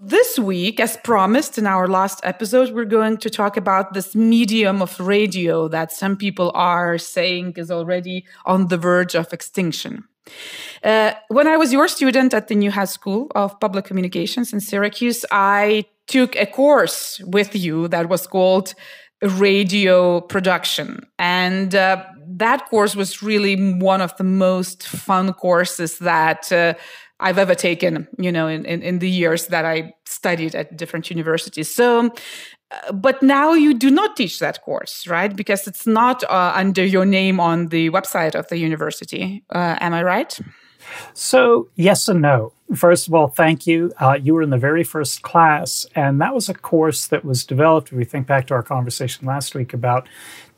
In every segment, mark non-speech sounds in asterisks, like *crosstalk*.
This week, as promised in our last episode, we're going to talk about this medium of radio that some people are saying is already on the verge of extinction. Uh, when I was your student at the Newhouse School of Public Communications in Syracuse, I took a course with you that was called radio production. And uh, that course was really one of the most fun courses that uh, I've ever taken, you know, in, in, in, the years that I studied at different universities. So, uh, but now you do not teach that course, right? Because it's not uh, under your name on the website of the university. Uh, am I right? So, yes and no. First of all, thank you. Uh, you were in the very first class, and that was a course that was developed. If we think back to our conversation last week about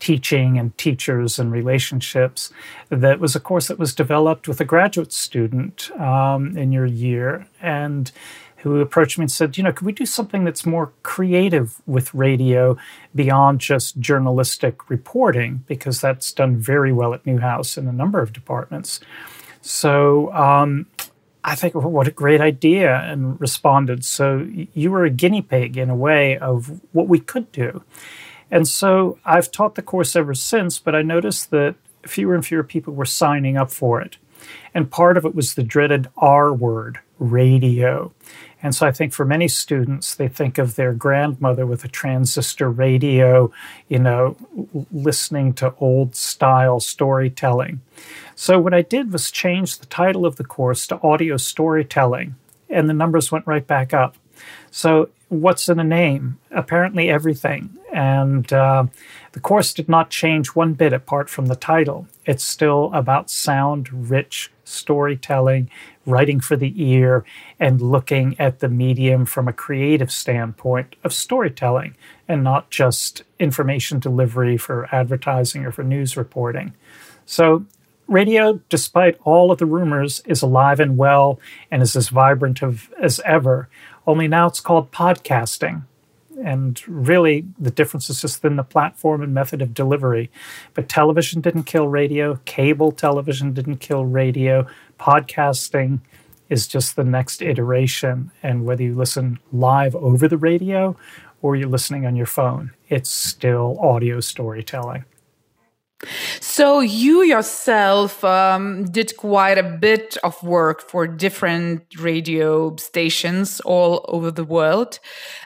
teaching and teachers and relationships, that was a course that was developed with a graduate student um, in your year, and who approached me and said, you know, could we do something that's more creative with radio beyond just journalistic reporting? Because that's done very well at Newhouse in a number of departments. So um, I think, well, what a great idea, and responded. So you were a guinea pig in a way of what we could do. And so I've taught the course ever since, but I noticed that fewer and fewer people were signing up for it. And part of it was the dreaded R word, radio. And so I think for many students, they think of their grandmother with a transistor radio, you know, listening to old style storytelling. So what I did was change the title of the course to audio storytelling, and the numbers went right back up. So what's in a name? Apparently everything. And uh, the course did not change one bit apart from the title. It's still about sound rich storytelling, writing for the ear, and looking at the medium from a creative standpoint of storytelling and not just information delivery for advertising or for news reporting. So, radio, despite all of the rumors, is alive and well and is as vibrant of, as ever, only now it's called podcasting. And really, the difference is just in the platform and method of delivery. But television didn't kill radio, cable television didn't kill radio. Podcasting is just the next iteration. And whether you listen live over the radio or you're listening on your phone, it's still audio storytelling. So you yourself um, did quite a bit of work for different radio stations all over the world.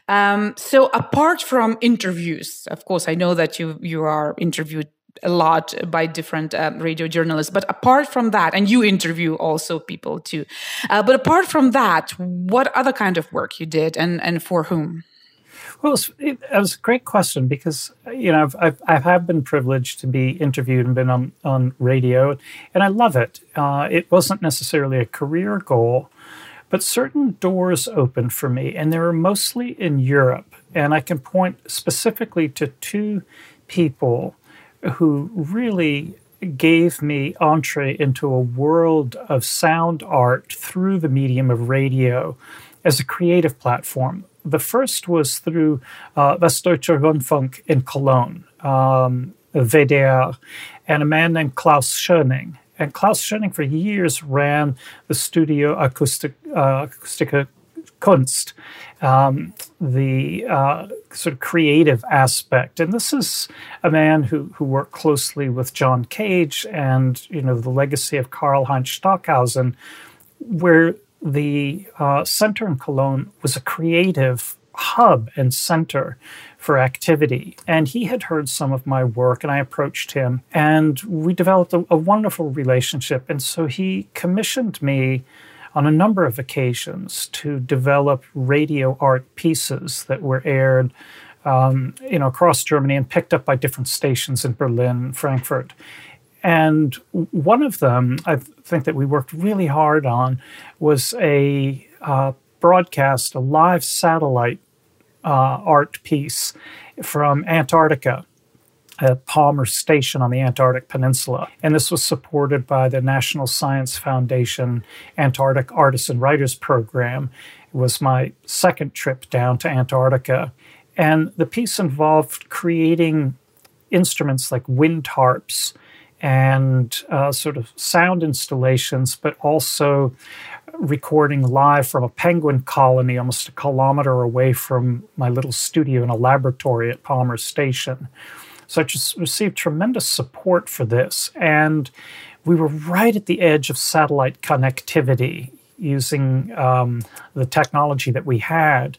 Um, so apart from interviews, of course, I know that you you are interviewed a lot by different um, radio journalists. But apart from that, and you interview also people too. Uh, but apart from that, what other kind of work you did, and and for whom? Well, it, was a great question because you know I've, I've, I have been privileged to be interviewed and been on on radio, and I love it. Uh, it wasn't necessarily a career goal, but certain doors opened for me, and they were mostly in Europe. And I can point specifically to two people who really gave me entree into a world of sound art through the medium of radio as a creative platform. The first was through uh, Westdeutscher Rundfunk in Cologne, um, WDR, and a man named Klaus Schöning. And Klaus Schöning for years ran the studio Acoustic, uh, Kunst, um, the uh, sort of creative aspect. And this is a man who, who worked closely with John Cage and, you know, the legacy of Karlheinz Stockhausen, where the uh, center in Cologne was a creative hub and center for activity. And he had heard some of my work, and I approached him, and we developed a, a wonderful relationship. And so he commissioned me on a number of occasions to develop radio art pieces that were aired. Um, you know, across Germany and picked up by different stations in Berlin, Frankfurt. And one of them, I think that we worked really hard on, was a uh, broadcast, a live satellite uh, art piece from Antarctica at Palmer Station on the Antarctic Peninsula. And this was supported by the National Science Foundation Antarctic Artists and Writers Program. It was my second trip down to Antarctica. And the piece involved creating instruments like wind harps and uh, sort of sound installations, but also recording live from a penguin colony almost a kilometer away from my little studio in a laboratory at Palmer Station. So I just received tremendous support for this. And we were right at the edge of satellite connectivity using um, the technology that we had.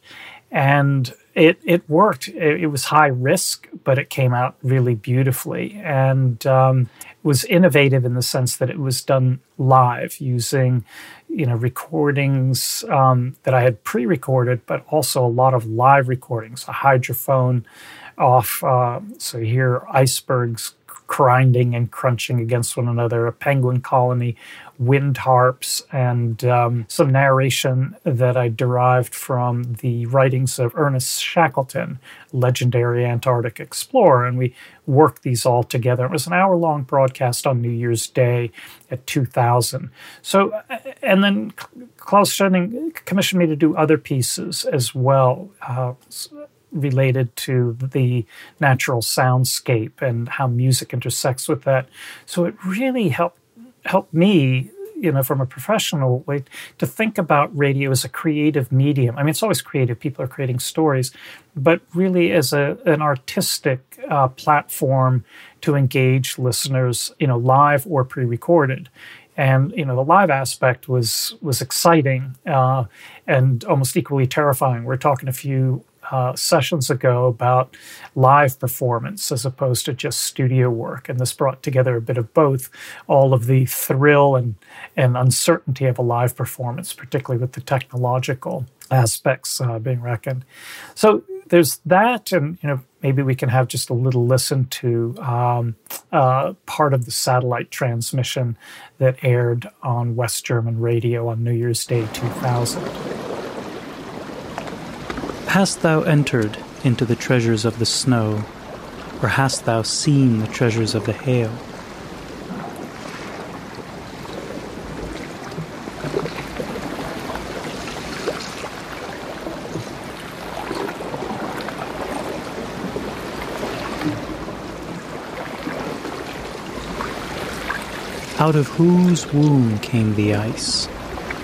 And it, it worked. It, it, was high risk, but it came out really beautifully and um, was innovative in the sense that it was done live using, you know, recordings um, that I had pre-recorded, but also a lot of live recordings, a hydrophone off. Uh, so you hear icebergs grinding and crunching against one another, a penguin colony, wind harps, and um, some narration that I derived from the writings of Ernest Shackleton, legendary Antarctic explorer. And we worked these all together. It was an hour long broadcast on New Year's Day at 2000. So, uh, and then Klaus Schoening commissioned me to do other pieces as well. Uh, related to the natural soundscape and how music intersects with that. So it really helped helped me you know from a professional way to think about radio as a creative medium. I mean it's always creative. People are creating stories but really as a an artistic uh, platform to engage listeners you know live or pre-recorded. And you know the live aspect was was exciting uh, and almost equally terrifying. We're talking a few uh, sessions ago about live performance as opposed to just studio work. And this brought together a bit of both all of the thrill and, and uncertainty of a live performance, particularly with the technological aspects uh, being reckoned. So there's that, and you know maybe we can have just a little listen to um, uh, part of the satellite transmission that aired on West German radio on New Year's Day 2000. Hast thou entered into the treasures of the snow, or hast thou seen the treasures of the hail? Out of whose womb came the ice,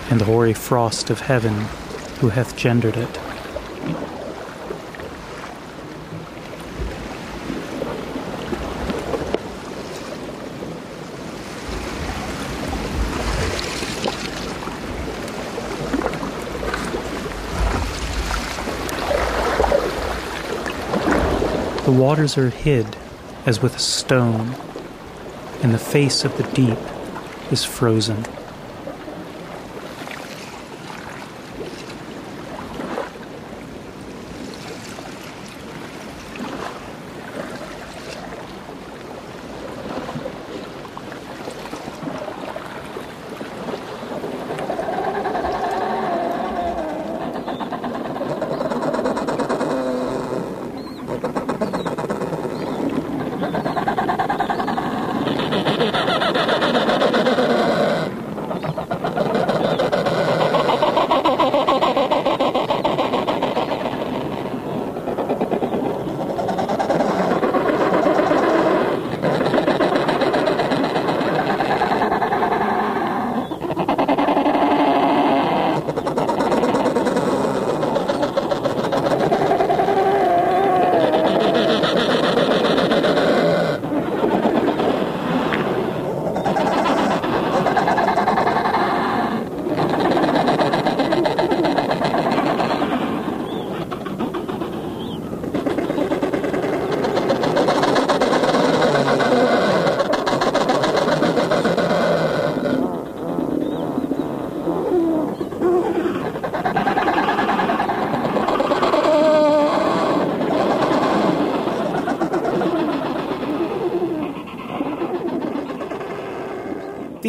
and the hoary frost of heaven, who hath gendered it? Waters are hid as with a stone, and the face of the deep is frozen.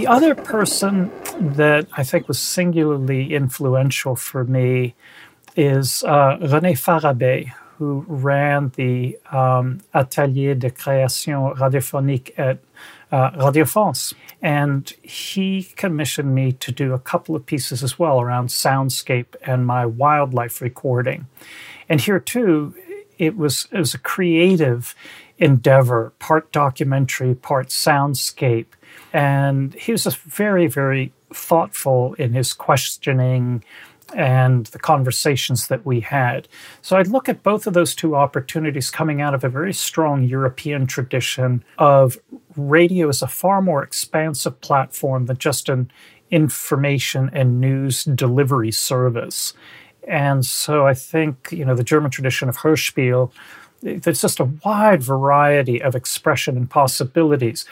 The other person that I think was singularly influential for me is uh, René Farabet, who ran the um, Atelier de Création Radiophonique at uh, Radio France. And he commissioned me to do a couple of pieces as well around soundscape and my wildlife recording. And here too, it was, it was a creative endeavor, part documentary, part soundscape. And he was a very, very thoughtful in his questioning and the conversations that we had. So I'd look at both of those two opportunities coming out of a very strong European tradition of radio as a far more expansive platform than just an information and news delivery service. And so I think, you know, the German tradition of Hörspiel, there's just a wide variety of expression and possibilities.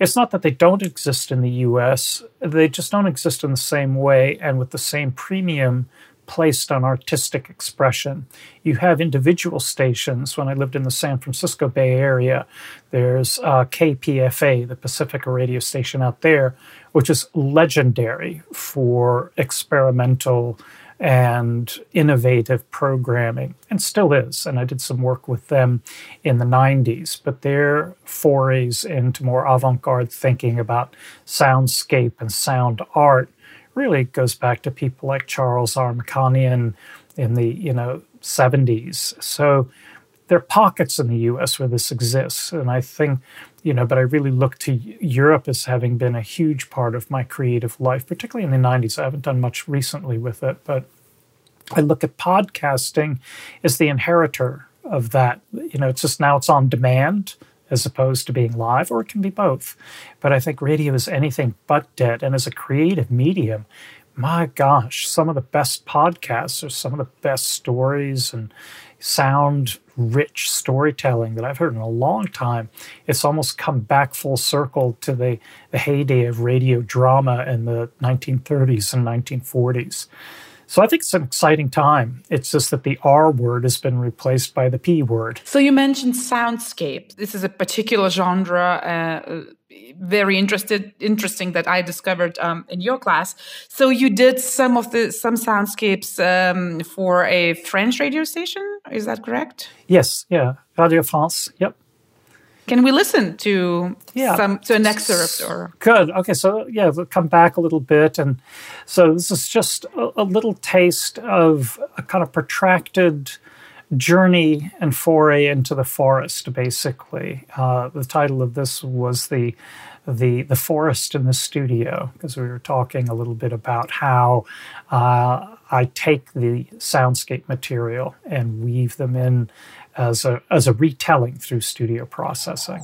It's not that they don't exist in the US, they just don't exist in the same way and with the same premium placed on artistic expression. You have individual stations. When I lived in the San Francisco Bay Area, there's uh, KPFA, the Pacifica radio station out there, which is legendary for experimental and innovative programming, and still is. And I did some work with them in the 90s, but their forays into more avant garde thinking about soundscape and sound art really goes back to people like Charles Amirkhanian in the you know 70s. So there are pockets in the U.S. where this exists, and I think you know. But I really look to Europe as having been a huge part of my creative life, particularly in the '90s. I haven't done much recently with it, but I look at podcasting as the inheritor of that. You know, it's just now it's on demand as opposed to being live, or it can be both. But I think radio is anything but dead. And as a creative medium, my gosh, some of the best podcasts are some of the best stories and sound rich storytelling that I've heard in a long time. It's almost come back full circle to the, the heyday of radio drama in the 1930s and 1940s. So I think it's an exciting time. It's just that the R word has been replaced by the P word. So you mentioned soundscape. This is a particular genre. Uh, very interested, interesting that I discovered um, in your class. So you did some of the some soundscapes um, for a French radio station. Is that correct? Yes. Yeah. Radio France. Yep. Can we listen to yeah. some to an excerpt or good? Okay, so yeah, we'll come back a little bit, and so this is just a, a little taste of a kind of protracted journey and foray into the forest. Basically, uh, the title of this was the the the forest in the studio because we were talking a little bit about how uh, I take the soundscape material and weave them in as a, as a retelling through studio processing.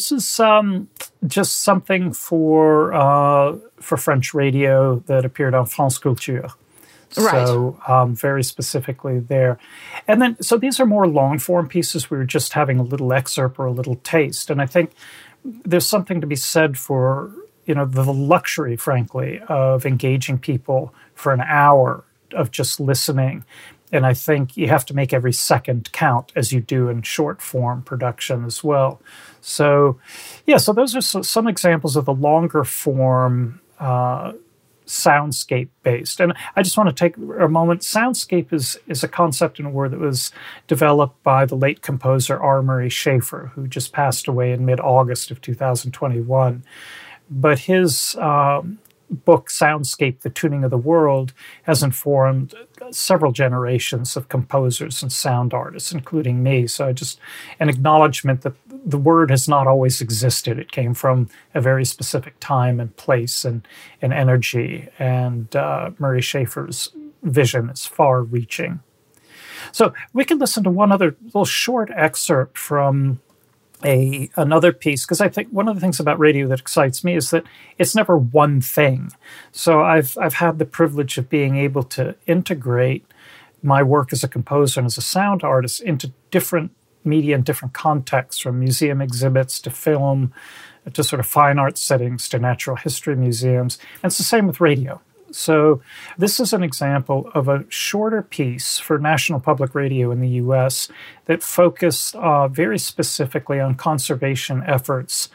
This is um, just something for uh, for French radio that appeared on France Culture. Right. So um, very specifically there, and then so these are more long form pieces. We were just having a little excerpt or a little taste, and I think there's something to be said for you know the luxury, frankly, of engaging people for an hour of just listening. And I think you have to make every second count as you do in short form production as well. So, yeah, so those are some examples of the longer form uh, soundscape based. And I just want to take a moment. Soundscape is is a concept and a word that was developed by the late composer R. Murray Schafer, who just passed away in mid August of 2021. But his um, book Soundscape: The Tuning of the World has informed several generations of composers and sound artists, including me. So just an acknowledgement that the word has not always existed. It came from a very specific time and place and, and energy. And uh, Murray Schafer's vision is far reaching. So we can listen to one other little short excerpt from a another piece because I think one of the things about radio that excites me is that it's never one thing. So I've I've had the privilege of being able to integrate my work as a composer and as a sound artist into different media and different contexts, from museum exhibits to film to sort of fine arts settings to natural history museums. And it's the same with radio. So, this is an example of a shorter piece for National Public Radio in the US that focused uh, very specifically on conservation efforts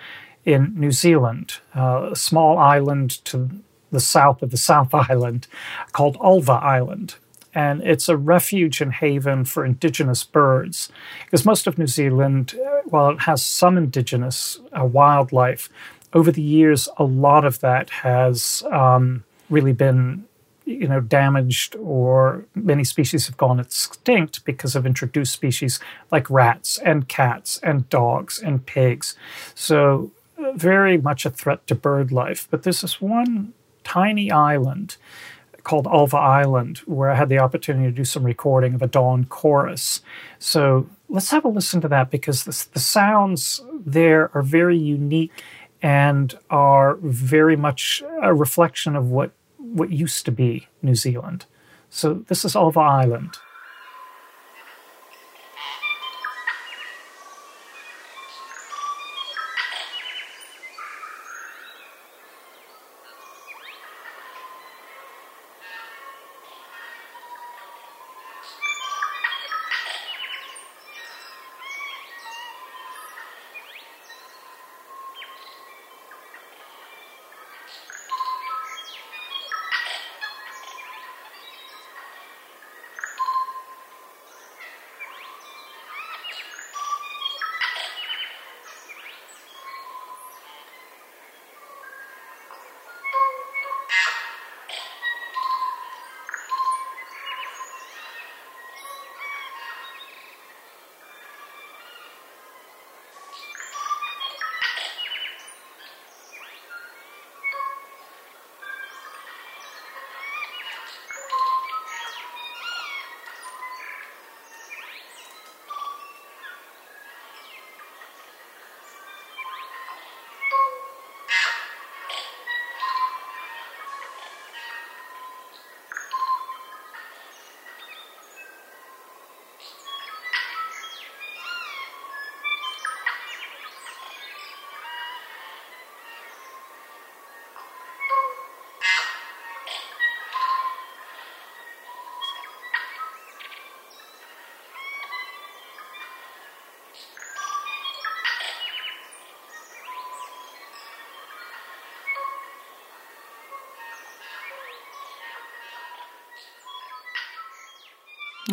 in New Zealand, uh, a small island to the south of the South *laughs* Island called Ulva Island. And it's a refuge and haven for indigenous birds. Because most of New Zealand, uh, while it has some indigenous uh, wildlife, over the years, a lot of that has um, really been you know damaged or many species have gone extinct because of introduced species like rats and cats and dogs and pigs. So uh, very much a threat to bird life. But there's this one tiny island called Ulva Island where I had the opportunity to do some recording of a dawn chorus. So let's have a listen to that because the, the sounds there are very unique and are very much a reflection of what what used to be New Zealand. So this is Ulva Island.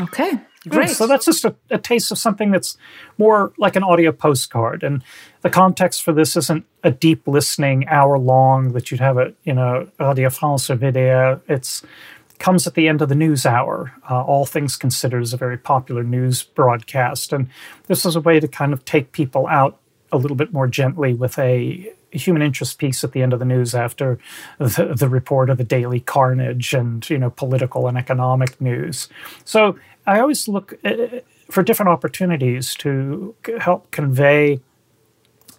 Okay, great. so that's just a, a, taste of something that's more like an audio postcard. And the context for this isn't a deep listening hour long that you'd have it you know Radio France or video. It's comes at the end of the news hour. Uh, All things considered is a very popular news broadcast, and this is a way to kind of take people out a little bit more gently with a human interest piece at the end of the news after the, the report of the daily carnage and you know political and economic news. So I always look uh, for different opportunities to help convey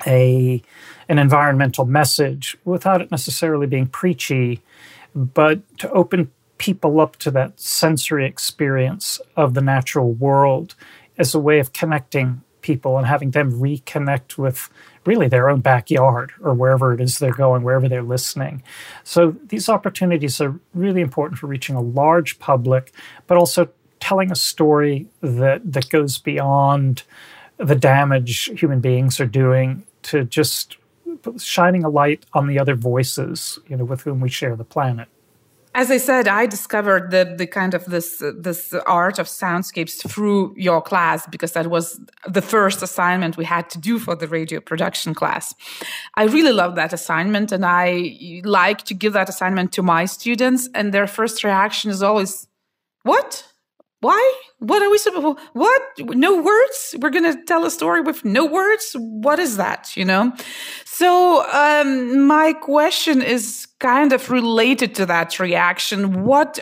a an environmental message without it necessarily being preachy, but to open people up to that sensory experience of the natural world as a way of connecting people and having them reconnect with really their own backyard or wherever it is they're going, wherever they're listening. So these opportunities are really important for reaching a large public, but also telling a story that that goes beyond the damage human beings are doing to just shining a light on the other voices, you know, with whom we share the planet. As I said, I discovered the the kind of this this art of soundscapes through your class because that was the first assignment we had to do for the radio production class. I really love that assignment, and I like to give that assignment to my students, and their first reaction is always, "What? Why? What are we supposed? What? No words? We're gonna tell a story with no words? What is that? You know?" So um, my question is kind of related to that reaction. What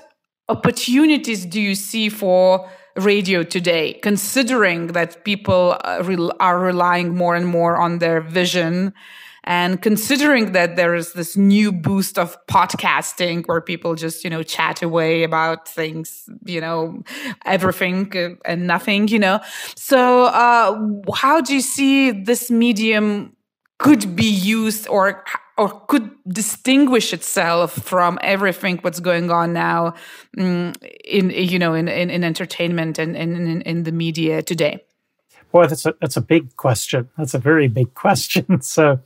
opportunities do you see for radio today, considering that people uh, are relying more and more on their vision? And considering that there is this new boost of podcasting where people just, you know, chat away about things, you know, everything uh, and nothing, you know. So, uh, how do you see this medium could be used or or could distinguish itself from everything what's going on now um, in you know in, in, in entertainment and in, in, in the media today Boy, that's a that's a big question. That's a very big *laughs* question. So,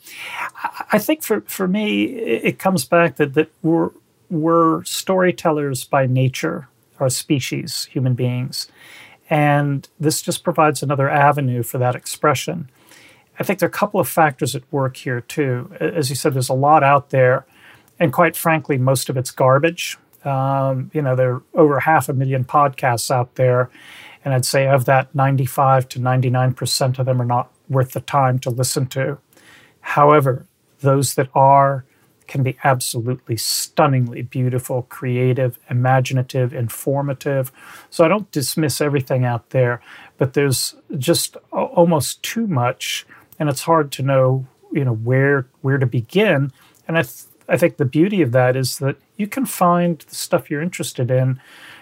I think for for me, it comes back that that we're we're storytellers by nature, our species, human beings, and this just provides another avenue for that expression. I think there are a couple of factors at work here, too. As you said, there's a lot out there, and quite frankly, most of it's garbage. Um, you know, there are over half a million podcasts out there, and I'd say of that, 95 to 99% of them are not worth the time to listen to. However, those that are can be absolutely stunningly beautiful, creative, imaginative, informative. So I don't dismiss everything out there, but there's just almost too much and it's hard to know you know where where to begin and i th- i think the beauty of that is that you can find the stuff you're interested in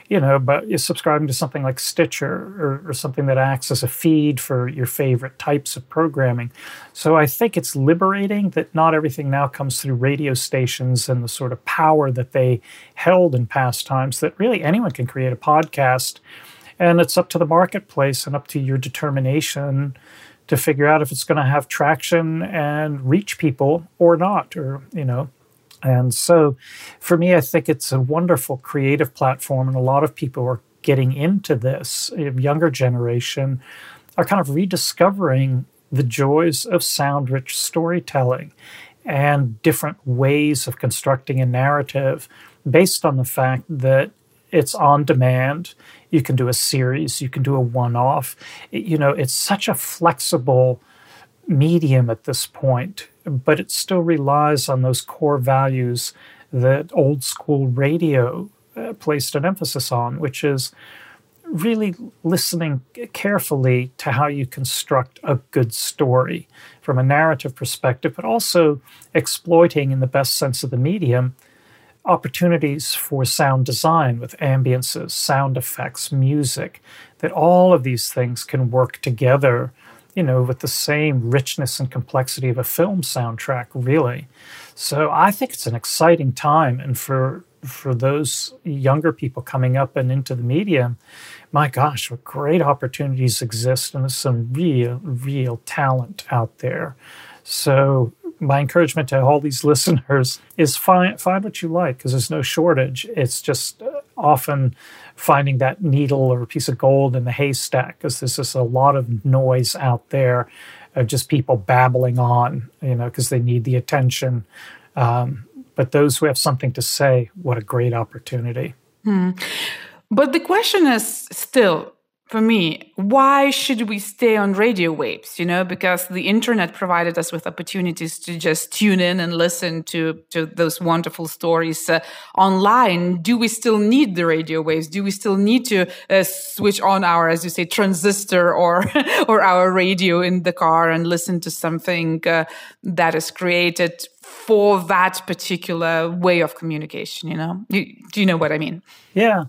you know but you're subscribing to something like stitcher or, or something that acts as a feed for your favorite types of programming so i think it's liberating that not everything now comes through radio stations and the sort of power that they held in past times that really anyone can create a podcast and it's up to the marketplace and up to your determination to figure out if it's going to have traction and reach people or not, or, you know. And so for me, I think it's a wonderful creative platform, and a lot of people are getting into this. Younger generation are kind of rediscovering the joys of sound rich storytelling and different ways of constructing a narrative based on the fact that it's on demand. You can do a series, you can do a one off. You know, it's such a flexible medium at this point, but it still relies on those core values that old school radio uh, placed an emphasis on, which is really listening carefully to how you construct a good story from a narrative perspective, but also exploiting, in the best sense of the medium, opportunities for sound design with ambiances, sound effects, music, that all of these things can work together, you know, with the same richness and complexity of a film soundtrack, really. So I think it's an exciting time. And for for those younger people coming up and into the media, my gosh, what great opportunities exist and there's some real, real talent out there. So my encouragement to all these *laughs* listeners is find find what you like because there's no shortage. It's just uh, often finding that needle or piece of gold in the haystack because there's just a lot of noise out there of just people babbling on, you know, because they need the attention. Um, but those who have something to say, what a great opportunity. Hmm. But the question is still for me, why should we stay on radio waves? You know, because the internet provided us with opportunities to just tune in and listen to to those wonderful stories uh, online. Do we still need the radio waves? Do we still need to uh, switch on our, as you say, transistor or *laughs* or our radio in the car and listen to something uh, that is created for that particular way of communication? You know, do you know what I mean? Yeah.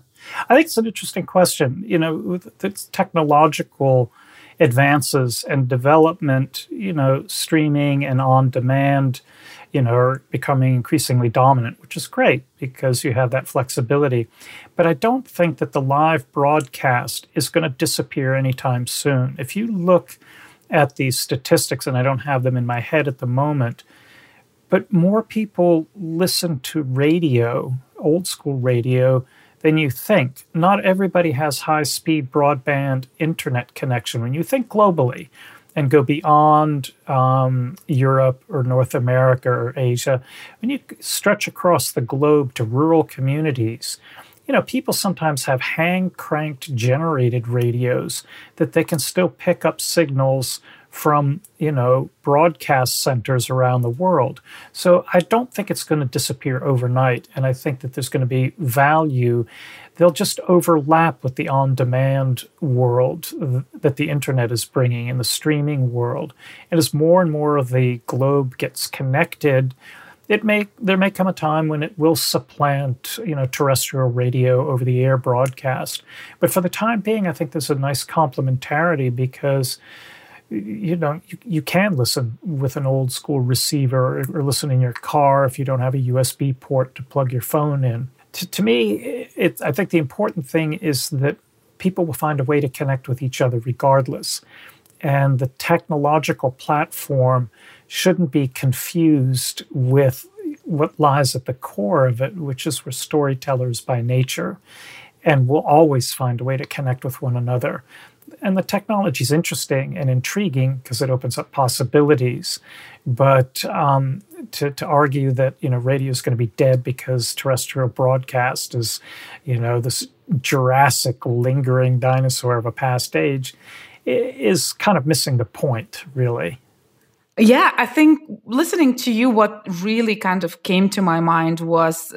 I think it's an interesting question. You know, with technological advances and development, you know, streaming and on demand, you know, are becoming increasingly dominant, which is great because you have that flexibility. But I don't think that the live broadcast is going to disappear anytime soon. If you look at these statistics, and I don't have them in my head at the moment, but more people listen to radio, old school radio, than you think. Not everybody has high speed broadband internet connection. When you think globally and go beyond um, Europe or North America or Asia, when you stretch across the globe to rural communities, you know, people sometimes have hand cranked generated radios that they can still pick up signals from you know broadcast centers around the world. So i don't think it's going to disappear overnight and i think that there's going to be value. They'll just overlap with the on-demand world that the internet is bringing in the streaming world. And as more and more of the globe gets connected it may there may come a time when it will supplant you know terrestrial radio over the air broadcast. But for the time being i think there's a nice complementarity because you know you, you can listen with an old school receiver or, or, listen in your car if you don't have a usb port to plug your phone in. To, to me it, i think the important thing is that people will find a way to connect with each other regardless. And the technological platform shouldn't be confused with what lies at the core of it which is we're storytellers by nature and we'll always find a way to connect with one another and the technology is interesting and intriguing because it opens up possibilities. But um, to, to argue that you know radio is going to be dead because terrestrial broadcast is, you know, this Jurassic lingering dinosaur of a past age, is kind of missing the point, really. Yeah, I think listening to you, what really kind of came to my mind was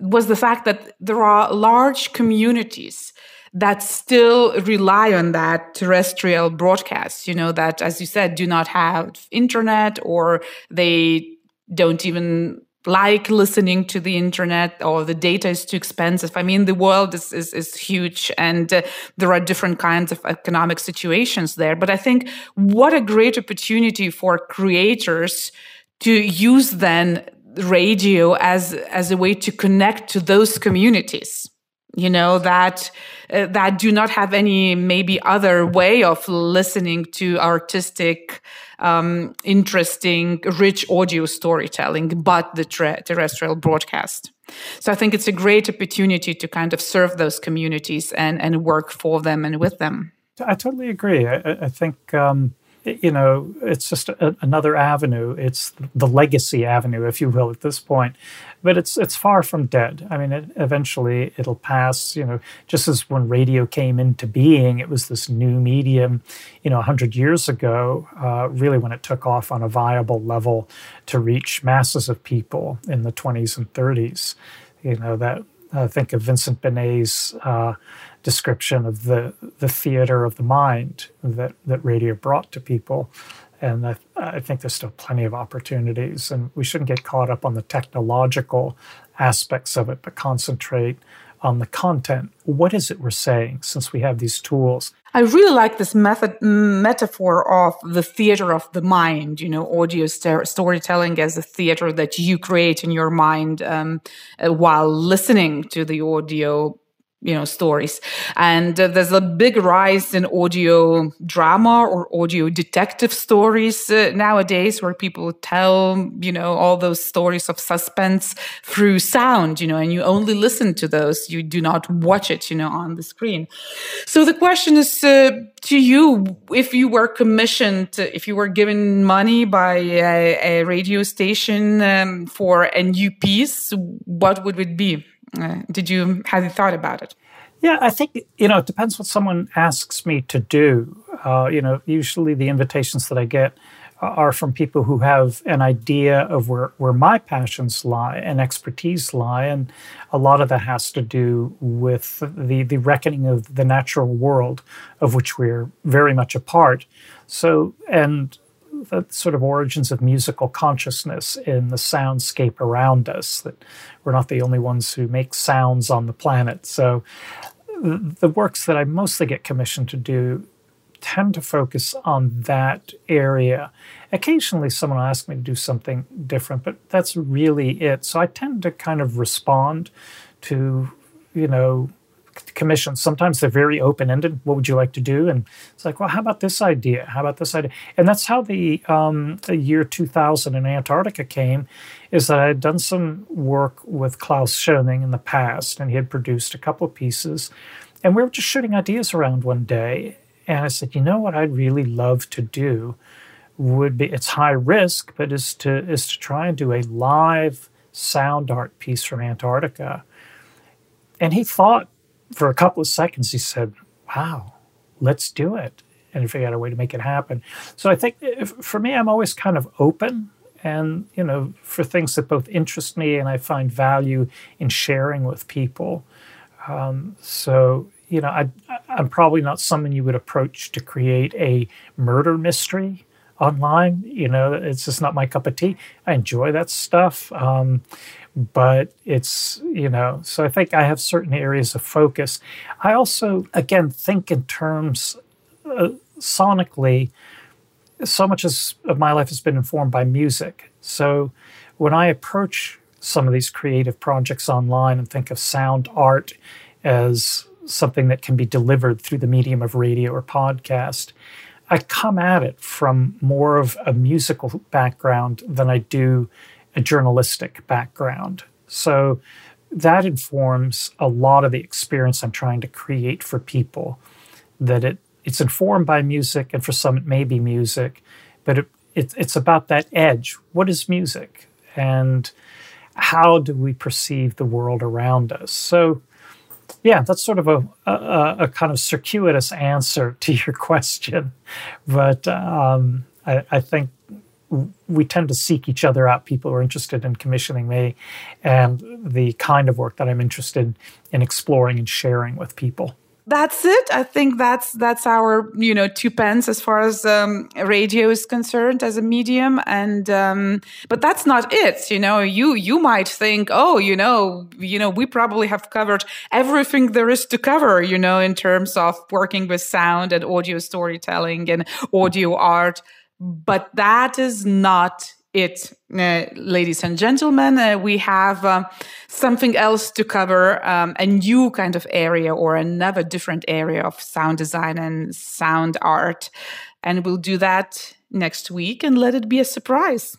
was the fact that there are large communities that still rely on that terrestrial broadcast, you know, that, as you said, do not have internet or they don't even like listening to the internet or the data is too expensive. I mean, the world is, is, is huge and uh, there are different kinds of economic situations there. But I think what a great opportunity for creators to use then radio as, as a way to connect to those communities you know that uh, that do not have any maybe other way of listening to artistic um, interesting rich audio storytelling but the tra- terrestrial broadcast so i think it's a great opportunity to kind of serve those communities and and work for them and with them i totally agree i, I think um, you know, it's just a, another avenue. It's the legacy avenue, if you will, at this point. But it's it's far from dead. I mean, it, eventually it'll pass. You know, just as when radio came into being, it was this new medium. You know, hundred years ago, uh, really when it took off on a viable level to reach masses of people in the 20s and 30s. You know that. I think of Vincent Benet's uh, description of the the theater of the mind that that radio brought to people. And I, I, think there's still plenty of opportunities, and we shouldn't get caught up on the technological aspects of it, but concentrate on the content. What is it we're saying since we have these tools? I really like this method metaphor of the theater of the mind. You know, audio st- storytelling as a theater that you create in your mind um, uh, while listening to the audio you know stories. And uh, there's a big rise in audio drama or audio detective stories uh, nowadays where people tell you know all those stories of suspense through sound you know and you only listen to those. You do not watch it you know on the screen. So the question is uh, to you if you were commissioned if you were given money by a, a radio station um, for a new piece what would it be uh, did you have you thought about it? Yeah, I think you know it depends what someone asks me to do. Uh, you know, usually the invitations that I get are from people who have an idea of where, where my passions lie and expertise lie. And a lot of that has to do with the, the reckoning of the natural world of which we're very much a part. So, and the sort of origins of musical consciousness in the soundscape around us, that we're not the only ones who make sounds on the planet. So, the works that I mostly get commissioned to do tend to focus on that area. Occasionally, someone will ask me to do something different, but that's really it. So I tend to kind of respond to, you know, commissions. Sometimes they're very open ended. What would you like to do? And it's like, well, how about this idea? How about this idea? And that's how the, um, the year 2000 in Antarctica came, is that I had done some work with Klaus Schoening in the past, and he had produced a couple of pieces. And we were just shooting ideas around one day. And I said, you know what I'd really love to do would be it's high risk, but is to is to try and do a live sound art piece from Antarctica. And he thought for a couple of seconds, he said, Wow, let's do it. And figure out a way to make it happen. So I think if, for me, I'm always kind of open and, you know, for things that both interest me and I find value in sharing with people. Um, so you know, I, I'm probably not someone you would approach to create a murder mystery online. You know, it's just not my cup of tea. I enjoy that stuff. Um, but it's, you know, so I think I have certain areas of focus. I also, again, think in terms uh, sonically, so much as, of my life has been informed by music. So when I approach some of these creative projects online and think of sound art as something that can be delivered through the medium of radio or podcast, I come at it from more of a musical background than I do a journalistic background. So that informs a lot of the experience I'm trying to create for people. That it it's informed by music, and for some it may be music, but it, it it's about that edge. What is music, and how do we perceive the world around us? So yeah, that's sort of a, a, a, kind of circuitous answer to *laughs* your question, but um, I, I, think we tend to seek each other out. People who are interested in commissioning me, and the kind of work that I'm interested in exploring and sharing with people that's it. I think that's that's our you know two pence as far as um, radio is concerned as a medium. And um, but that's not it you know. You you might think oh you know you know we probably have covered everything there is to cover you know in terms of working with sound and audio storytelling and audio art. But that is not it, uh, ladies and gentlemen. Uh, we have uh, something else to cover, um, a new kind of area or another different area of sound design and sound art. And we'll do that next week and let it be a surprise.